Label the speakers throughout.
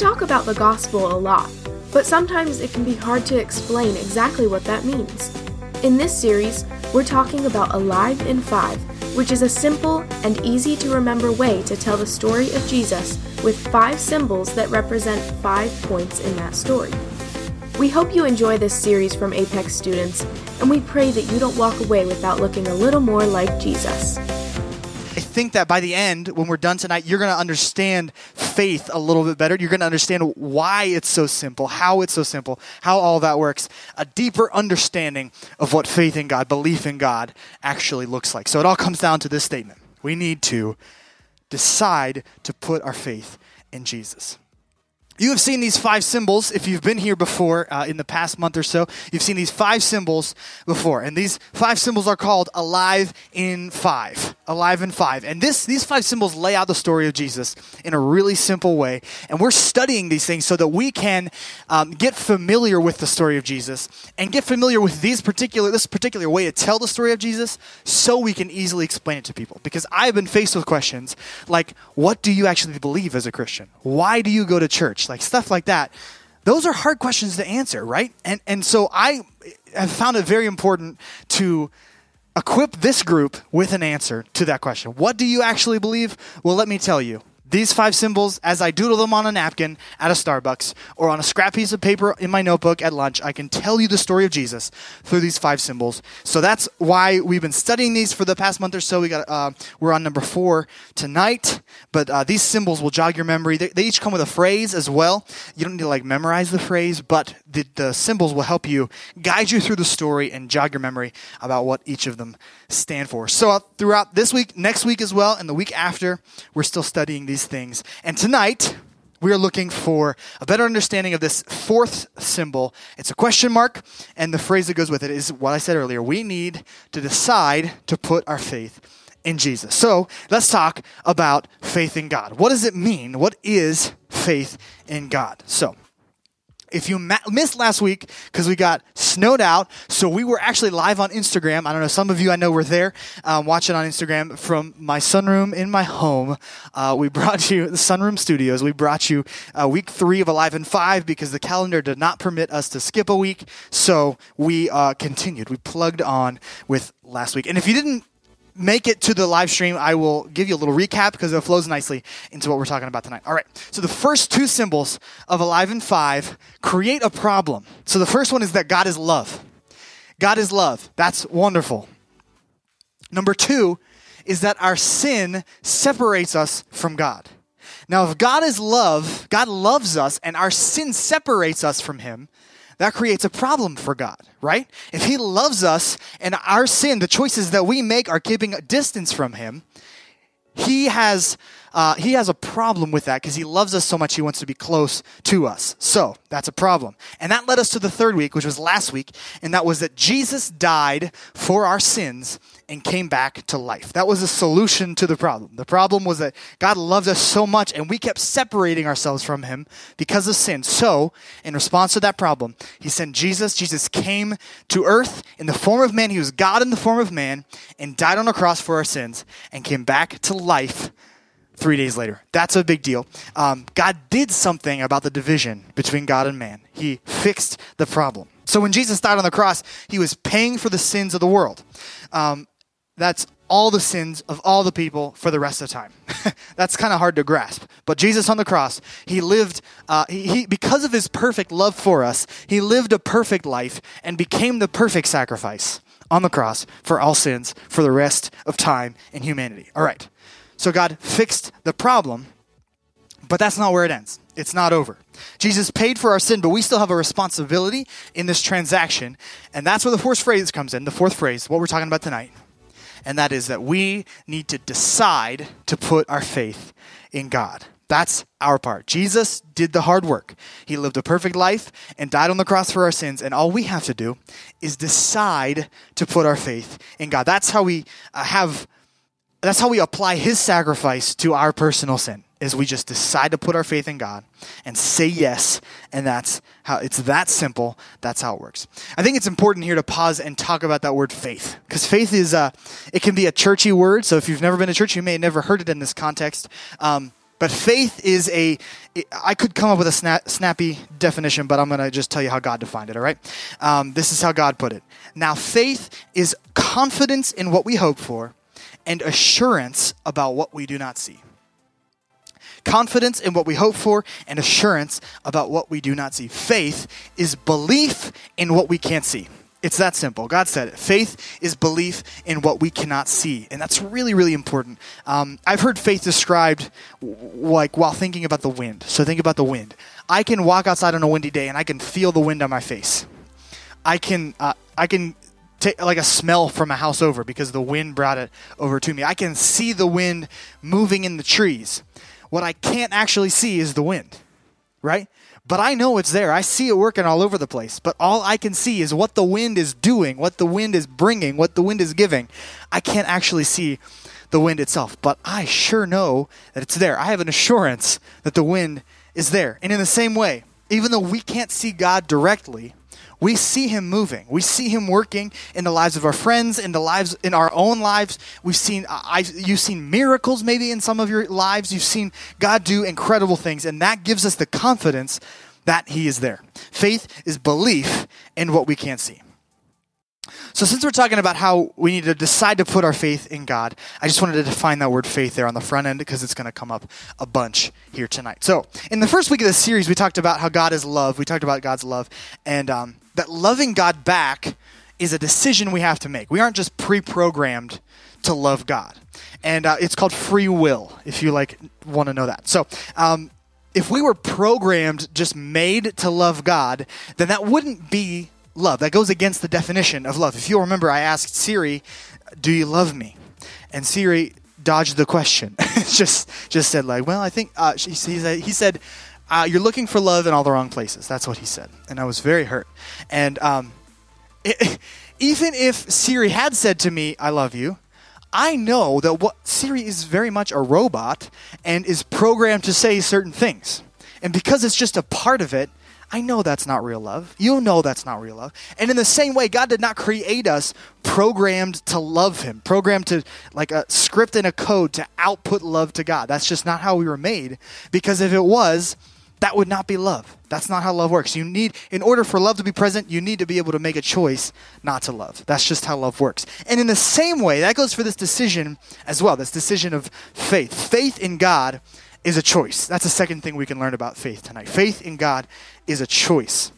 Speaker 1: talk about the gospel a lot, but sometimes it can be hard to explain exactly what that means. In this series, we're talking about Alive in 5, which is a simple and easy to remember way to tell the story of Jesus with five symbols that represent five points in that story. We hope you enjoy this series from Apex students, and we pray that you don't walk away without looking a little more like Jesus.
Speaker 2: I think that by the end, when we're done tonight, you're going to understand faith a little bit better. You're going to understand why it's so simple, how it's so simple, how all that works. A deeper understanding of what faith in God, belief in God actually looks like. So it all comes down to this statement we need to decide to put our faith in Jesus. You have seen these five symbols if you've been here before uh, in the past month or so. You've seen these five symbols before, and these five symbols are called alive in five. Alive in five. And this, these five symbols lay out the story of Jesus in a really simple way. And we're studying these things so that we can um, get familiar with the story of Jesus and get familiar with these particular, this particular way to tell the story of Jesus so we can easily explain it to people. Because I've been faced with questions like, what do you actually believe as a Christian? Why do you go to church? Like stuff like that. Those are hard questions to answer, right? And and so I have found it very important to equip this group with an answer to that question. What do you actually believe? Well, let me tell you these five symbols as I doodle them on a napkin at a Starbucks or on a scrap piece of paper in my notebook at lunch. I can tell you the story of Jesus through these five symbols. So that's why we've been studying these for the past month or so. We got uh, we're on number four tonight, but uh, these symbols will jog your memory. They, they, each come with a phrase as well. You don't need to like memorize the phrase, but the, the symbols will help you guide you through the story and jog your memory about what each of them stand for. So uh, throughout this week, next week as well, and the week after, we're still studying these things. And tonight, we are looking for a better understanding of this fourth symbol. It's a question mark, and the phrase that goes with it is what I said earlier. We need to decide to put our faith in Jesus. So let's talk about faith in God. What does it mean? What is faith in God? So, if you ma- missed last week because we got snowed out, so we were actually live on Instagram. I don't know, some of you I know were there um, watching on Instagram from my sunroom in my home. Uh, we brought you the Sunroom Studios. We brought you uh, week three of Alive in Five because the calendar did not permit us to skip a week, so we uh, continued. We plugged on with last week. And if you didn't make it to the live stream, I will give you a little recap because it flows nicely into what we're talking about tonight. All right. So the first two symbols of Alive in 5 create a problem. So the first one is that God is love. God is love. That's wonderful. Number two is that our sin separates us from God. Now, if God is love, God loves us, and our sin separates us from Him, that creates a problem for God, right? If He loves us and our sin, the choices that we make are keeping a distance from Him, He has uh, he has a problem with that because he loves us so much he wants to be close to us. So that's a problem. And that led us to the third week, which was last week, and that was that Jesus died for our sins and came back to life. That was a solution to the problem. The problem was that God loved us so much and we kept separating ourselves from him because of sin. So, in response to that problem, he sent Jesus. Jesus came to earth in the form of man. He was God in the form of man and died on a cross for our sins and came back to life three days later. That's a big deal. Um, God did something about the division between God and man, He fixed the problem. So when Jesus died on the cross, He was paying for the sins of the world. Um, that's all the sins of all the people for the rest of the time. That's kind of hard to grasp. But Jesus on the cross, he lived, uh, he, he, because of his perfect love for us, he lived a perfect life and became the perfect sacrifice on the cross for all sins for the rest of time in humanity. All right. So God fixed the problem, but that's not where it ends. It's not over. Jesus paid for our sin, but we still have a responsibility in this transaction. And that's where the fourth phrase comes in, the fourth phrase, what we're talking about tonight. And that is that we need to decide to put our faith in God. That's our part. Jesus did the hard work. He lived a perfect life and died on the cross for our sins. And all we have to do is decide to put our faith in God. That's how we uh, have that's how we apply his sacrifice to our personal sin is we just decide to put our faith in god and say yes and that's how it's that simple that's how it works i think it's important here to pause and talk about that word faith because faith is uh, it can be a churchy word so if you've never been to church you may have never heard it in this context um, But faith is a, I could come up with a snap, snappy definition, but I'm going to just tell you how God defined it, all right? Um, this is how God put it. Now, faith is confidence in what we hope for and assurance about what we do not see. Confidence in what we hope for and assurance about what we do not see. Faith is belief in what we can't see. It's that simple. God said it. Faith is belief in what we cannot see. And that's really, really important. Um, I've heard faith described like while thinking about the wind. So think about the wind. I can walk outside on a windy day and I can feel the wind on my face. I can, uh, I can take like a smell from a house over because the wind brought it over to me. I can see the wind moving in the trees. What I can't actually see is the wind, right? But I know it's there. I see it working all over the place. But all I can see is what the wind is doing, what the wind is bringing, what the wind is giving. I can't actually see the wind itself. But I sure know that it's there. I have an assurance that the wind is there. And in the same way, even though we can't see God directly, we see him moving. We see him working in the lives of our friends, in the lives in our own lives. We've seen I've, you've seen miracles maybe in some of your lives. You've seen God do incredible things, and that gives us the confidence that he is there. Faith is belief in what we can't see. So, since we're talking about how we need to decide to put our faith in God, I just wanted to define that word faith there on the front end because it's going to come up a bunch here tonight. So, in the first week of this series, we talked about how God is love. We talked about God's love, and um, that loving God back is a decision we have to make. We aren't just pre-programmed to love God, and uh, it's called free will. If you like want to know that, so. Um, if we were programmed, just made to love God, then that wouldn't be love. That goes against the definition of love. If you'll remember, I asked Siri, "Do you love me?" And Siri dodged the question. just just said like, "Well, I think." Uh, she, he said, he said uh, "You're looking for love in all the wrong places." That's what he said, and I was very hurt. And um, it, even if Siri had said to me, "I love you," I know that what Siri is very much a robot and is programmed to say certain things. And because it's just a part of it, I know that's not real love. You know that's not real love. And in the same way, God did not create us programmed to love Him, programmed to, like a script and a code to output love to God. That's just not how we were made. Because if it was, that would not be love. That's not how love works. You need, in order for love to be present, you need to be able to make a choice not to love. That's just how love works. And in the same way, that goes for this decision as well, this decision of faith. Faith in God is a choice. That's the second thing we can learn about faith tonight. Faith in God is a choice.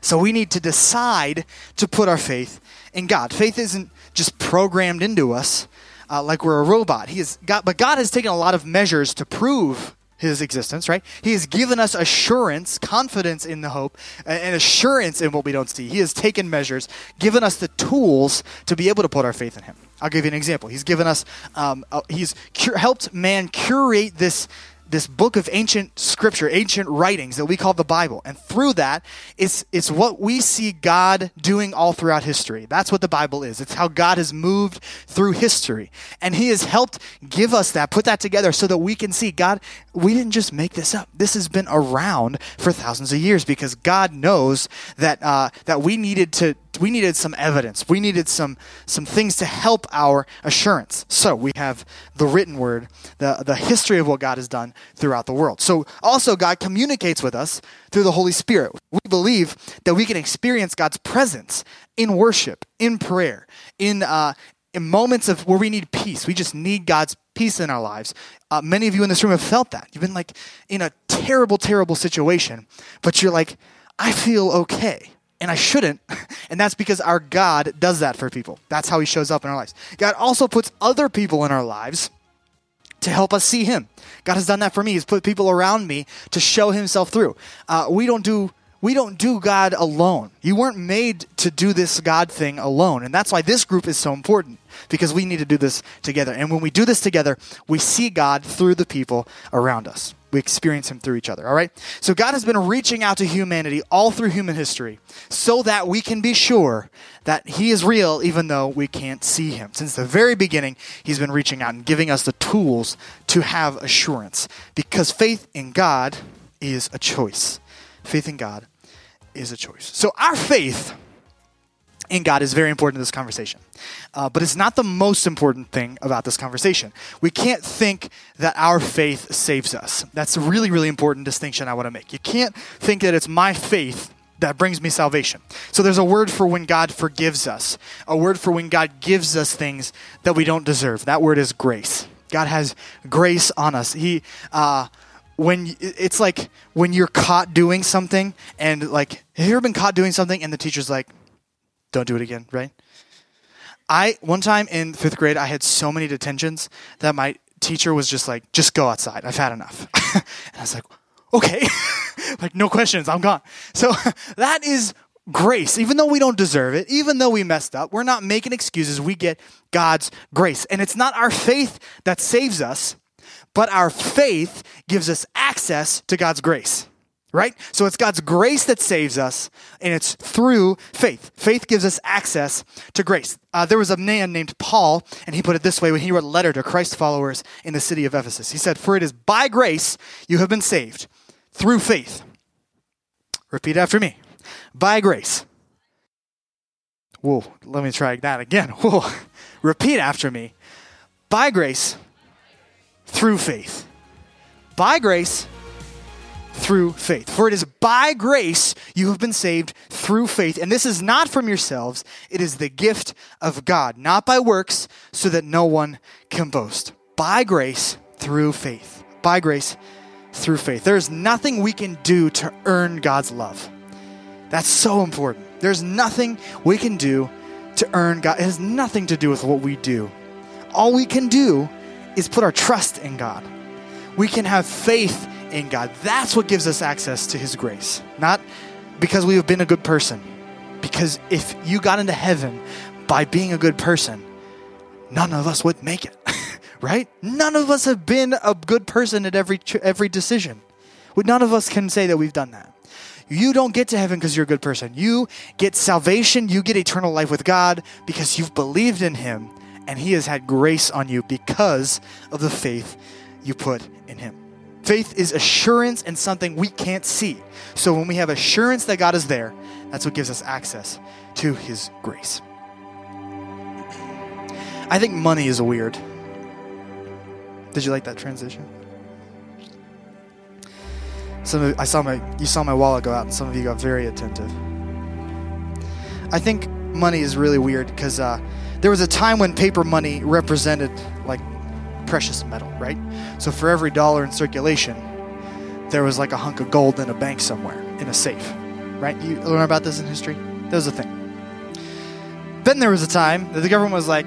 Speaker 2: So we need to decide to put our faith in God. Faith isn't just programmed into us uh, like we're a robot. He God, but God has taken a lot of measures to prove his existence, right? He has given us assurance, confidence in the hope, and assurance in what we don't see. He has taken measures, given us the tools to be able to put our faith in him. I'll give you an example. He's given us, um, he's helped man curate this this book of ancient scripture, ancient writings that we call the Bible. And through that, it's, it's what we see God doing all throughout history. That's what the Bible is. It's how God has moved through history. And He has helped give us that, put that together so that we can see God, we didn't just make this up. This has been around for thousands of years because God knows that, uh, that we needed to, we needed some evidence. We needed some some things to help our assurance. So we have the written word, the, the history of what God has done throughout the world. So also God communicates with us through the Holy Spirit. We believe that we can experience God's presence in worship, in prayer, in uh, in moments of where we need peace. We just need God's peace in our lives. Uh, many of you in this room have felt that. You've been like in a terrible, terrible situation, but you're like, I feel okay and I shouldn't. And that's because our God does that for people. That's how He shows up in our lives. God also puts other people in our lives to help us see Him. God has done that for me. He's put people around me to show Himself through. Uh, we don't do we don't do God alone. You weren't made to do this God thing alone. And that's why this group is so important because we need to do this together. And when we do this together, we see God through the people around us. We experience Him through each other, all right? So God has been reaching out to humanity all through human history so that we can be sure that He is real even though we can't see Him. Since the very beginning, He's been reaching out and giving us the tools to have assurance because faith in God is a choice. Faith in God is a choice. So our faith in God is very important in this conversation. Uh, but it's not the most important thing about this conversation. We can't think that our faith saves us. That's a really, really important distinction I want to make. You can't think that it's my faith that brings me salvation. So there's a word for when God forgives us, a word for when God gives us things that we don't deserve. That word is grace. God has grace on us. He, uh, when it's like when you're caught doing something and like, have you ever been caught doing something and the teacher's like, don't do it again, right? I one time in fifth grade, I had so many detentions that my teacher was just like, "Just go outside. I've had enough." and I was like, "Okay, like no questions. I'm gone." So that is grace, even though we don't deserve it, even though we messed up. We're not making excuses. We get God's grace, and it's not our faith that saves us, but our faith gives us access to God's grace right? So it's God's grace that saves us, and it's through faith. Faith gives us access to grace. Uh, there was a man named Paul, and he put it this way when he wrote a letter to Christ followers in the city of Ephesus. He said, For it is by grace you have been saved, through faith. Repeat after me. By grace. Whoa, let me try that again. Whoa. Repeat after me. By grace, through faith. By grace, through faith. For it is by grace you have been saved through faith. And this is not from yourselves, it is the gift of God, not by works, so that no one can boast. By grace through faith. By grace through faith. There's nothing we can do to earn God's love. That's so important. There's nothing we can do to earn God. It has nothing to do with what we do. All we can do is put our trust in God. We can have faith in God. That's what gives us access to His grace. Not because we have been a good person. Because if you got into heaven by being a good person, none of us would make it, right? None of us have been a good person at every every decision. None of us can say that we've done that. You don't get to heaven because you're a good person. You get salvation, you get eternal life with God because you've believed in Him and He has had grace on you because of the faith you put in Him. Faith is assurance and something we can't see. So when we have assurance that God is there, that's what gives us access to His grace. I think money is weird. Did you like that transition? Some of, I saw my you saw my wallet go out, and some of you got very attentive. I think money is really weird because uh, there was a time when paper money represented like precious metal, right? So for every dollar in circulation, there was like a hunk of gold in a bank somewhere in a safe, right? You learn about this in history? That was a thing. Then there was a time that the government was like,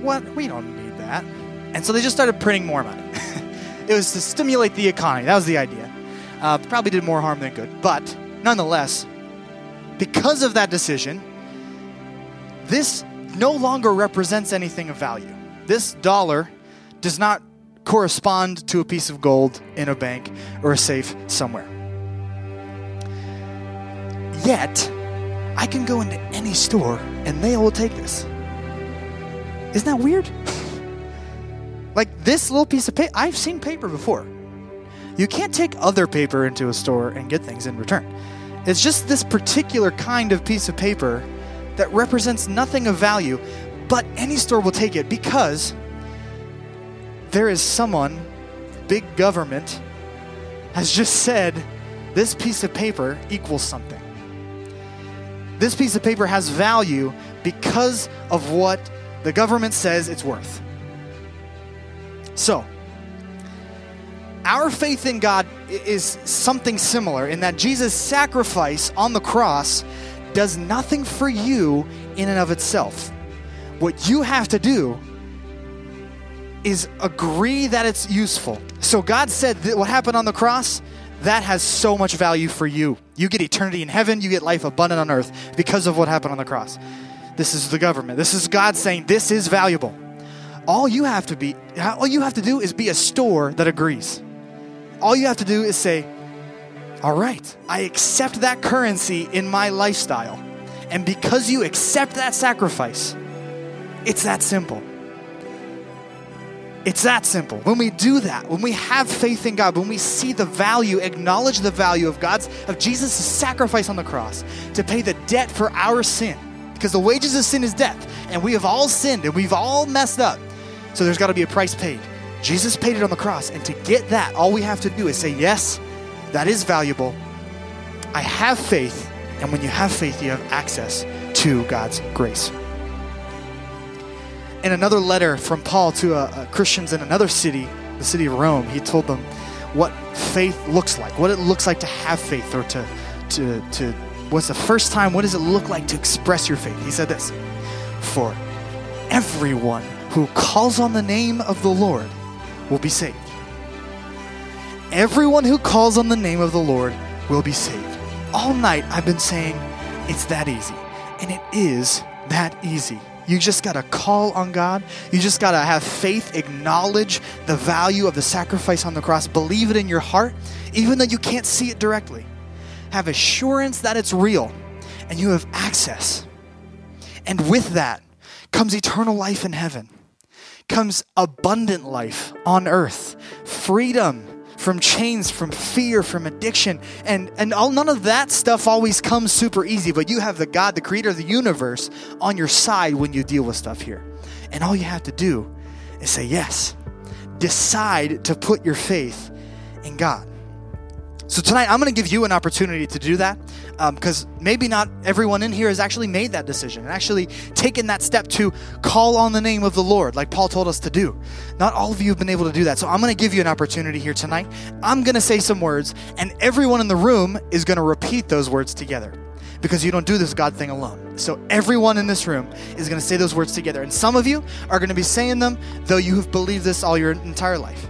Speaker 2: what? We don't need that. And so they just started printing more money. it was to stimulate the economy. That was the idea. Uh, probably did more harm than good. But nonetheless, because of that decision, this no longer represents anything of value. This dollar does not correspond to a piece of gold in a bank or a safe somewhere. Yet, I can go into any store and they will take this. Isn't that weird? like this little piece of paper, I've seen paper before. You can't take other paper into a store and get things in return. It's just this particular kind of piece of paper that represents nothing of value, but any store will take it because there is someone, big government, has just said this piece of paper equals something. This piece of paper has value because of what the government says it's worth. So, our faith in God is something similar in that Jesus' sacrifice on the cross does nothing for you in and of itself. What you have to do is agree that it's useful. So God said that what happened on the cross, that has so much value for you. You get eternity in heaven, you get life abundant on earth because of what happened on the cross. This is the government. This is God saying this is valuable. All you have to be all you have to do is be a store that agrees. All you have to do is say, "All right, I accept that currency in my lifestyle." And because you accept that sacrifice, it's that simple. It's that simple. When we do that, when we have faith in God, when we see the value, acknowledge the value of God's of Jesus' sacrifice on the cross to pay the debt for our sin, because the wages of sin is death. And we have all sinned and we've all messed up. So there's got to be a price paid. Jesus paid it on the cross. And to get that, all we have to do is say, Yes, that is valuable. I have faith. And when you have faith, you have access to God's grace. In another letter from Paul to uh, uh, Christians in another city, the city of Rome, he told them what faith looks like, what it looks like to have faith or to, to, to what's the first time, what does it look like to express your faith? He said this For everyone who calls on the name of the Lord will be saved. Everyone who calls on the name of the Lord will be saved. All night I've been saying it's that easy. And it is that easy. You just got to call on God. You just got to have faith, acknowledge the value of the sacrifice on the cross, believe it in your heart, even though you can't see it directly. Have assurance that it's real, and you have access. And with that comes eternal life in heaven, comes abundant life on earth, freedom from chains, from fear, from addiction. And, and all, none of that stuff always comes super easy, but you have the God, the creator of the universe, on your side when you deal with stuff here. And all you have to do is say yes. Decide to put your faith in God. So tonight, I'm going to give you an opportunity to do that because um, maybe not everyone in here has actually made that decision and actually taken that step to call on the name of the Lord, like Paul told us to do. Not all of you have been able to do that. So I'm going to give you an opportunity here tonight. I'm going to say some words, and everyone in the room is going to repeat those words together because you don't do this God thing alone. So everyone in this room is going to say those words together. And some of you are going to be saying them though you have believed this all your entire life.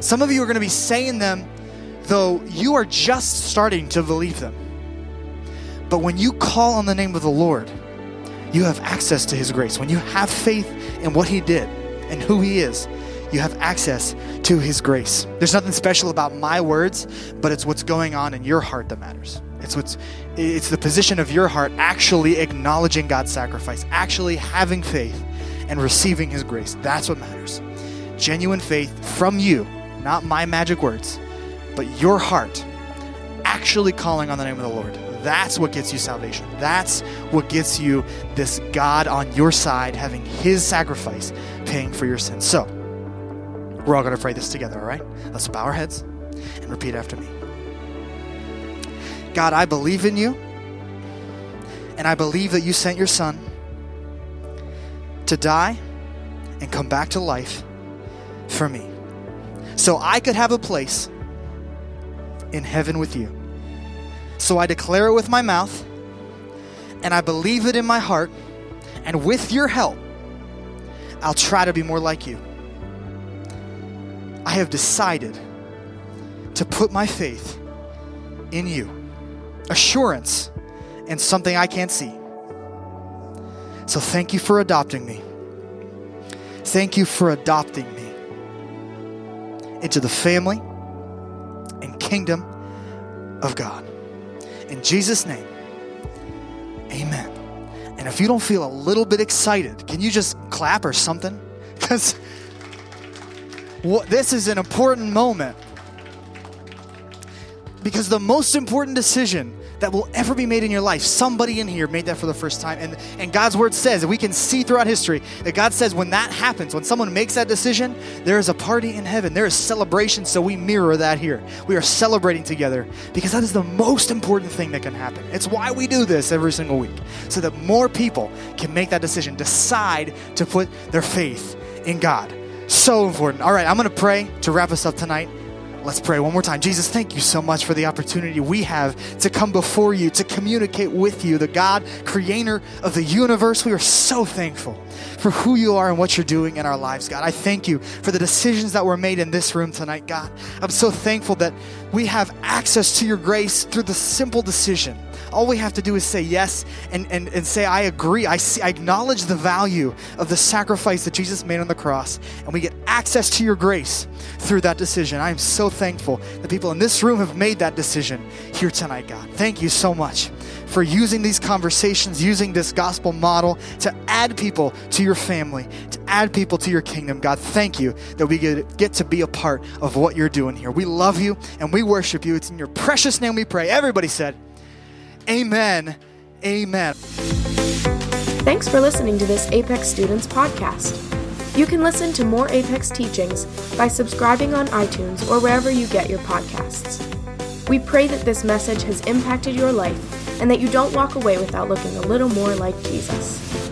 Speaker 2: Some of you are going to be saying them though you are just starting to believe them. But when you call on the name of the Lord, you have access to His grace. When you have faith in what He did and who He is, you have access to His grace. There's nothing special about my words, but it's what's going on in your heart that matters. It's what's it's the position of your heart actually acknowledging God's sacrifice, actually having faith and receiving his grace. That's what matters. Genuine faith from you, not my magic words but your heart actually calling on the name of the Lord. That's what gets you salvation. That's what gets you this God on your side, having his sacrifice paying for your sins. So, we're all going to pray this together, all right? Let's bow our heads and repeat after me. God, I believe in you, and I believe that you sent your son to die and come back to life for me. So I could have a place in heaven with you. So I declare it with my mouth, and I believe it in my heart, and with your help, I'll try to be more like you. I have decided to put my faith in you, assurance in something I can't see. So thank you for adopting me. Thank you for adopting me into the family and kingdom of God. In Jesus' name, amen. And if you don't feel a little bit excited, can you just clap or something? Because this is an important moment. Because the most important decision that will ever be made in your life. Somebody in here made that for the first time. And, and God's word says, we can see throughout history, that God says when that happens, when someone makes that decision, there is a party in heaven. There is celebration. So we mirror that here. We are celebrating together because that is the most important thing that can happen. It's why we do this every single week, so that more people can make that decision, decide to put their faith in God. So important. All right, I'm going to pray to wrap us up tonight. Let's pray one more time. Jesus, thank you so much for the opportunity we have to come before you, to communicate with you, the God, creator of the universe. We are so thankful for who you are and what you're doing in our lives, God. I thank you for the decisions that were made in this room tonight, God. I'm so thankful that we have access to your grace through the simple decision all we have to do is say yes and, and, and say, I agree. I, see, I acknowledge the value of the sacrifice that Jesus made on the cross. And we get access to your grace through that decision. I am so thankful that people in this room have made that decision here tonight, God. Thank you so much for using these conversations, using this gospel model to add people to your family, to add people to your kingdom. God, thank you that we get, to be a part of what you're doing here. We love you and we worship you. It's in your precious name we pray. Everybody said, Amen. Amen.
Speaker 1: Thanks for listening to this Apex Students podcast. You can listen to more Apex teachings by subscribing on iTunes or wherever you get your podcasts. We pray that this message has impacted your life and that you don't walk away without looking a little more like Jesus.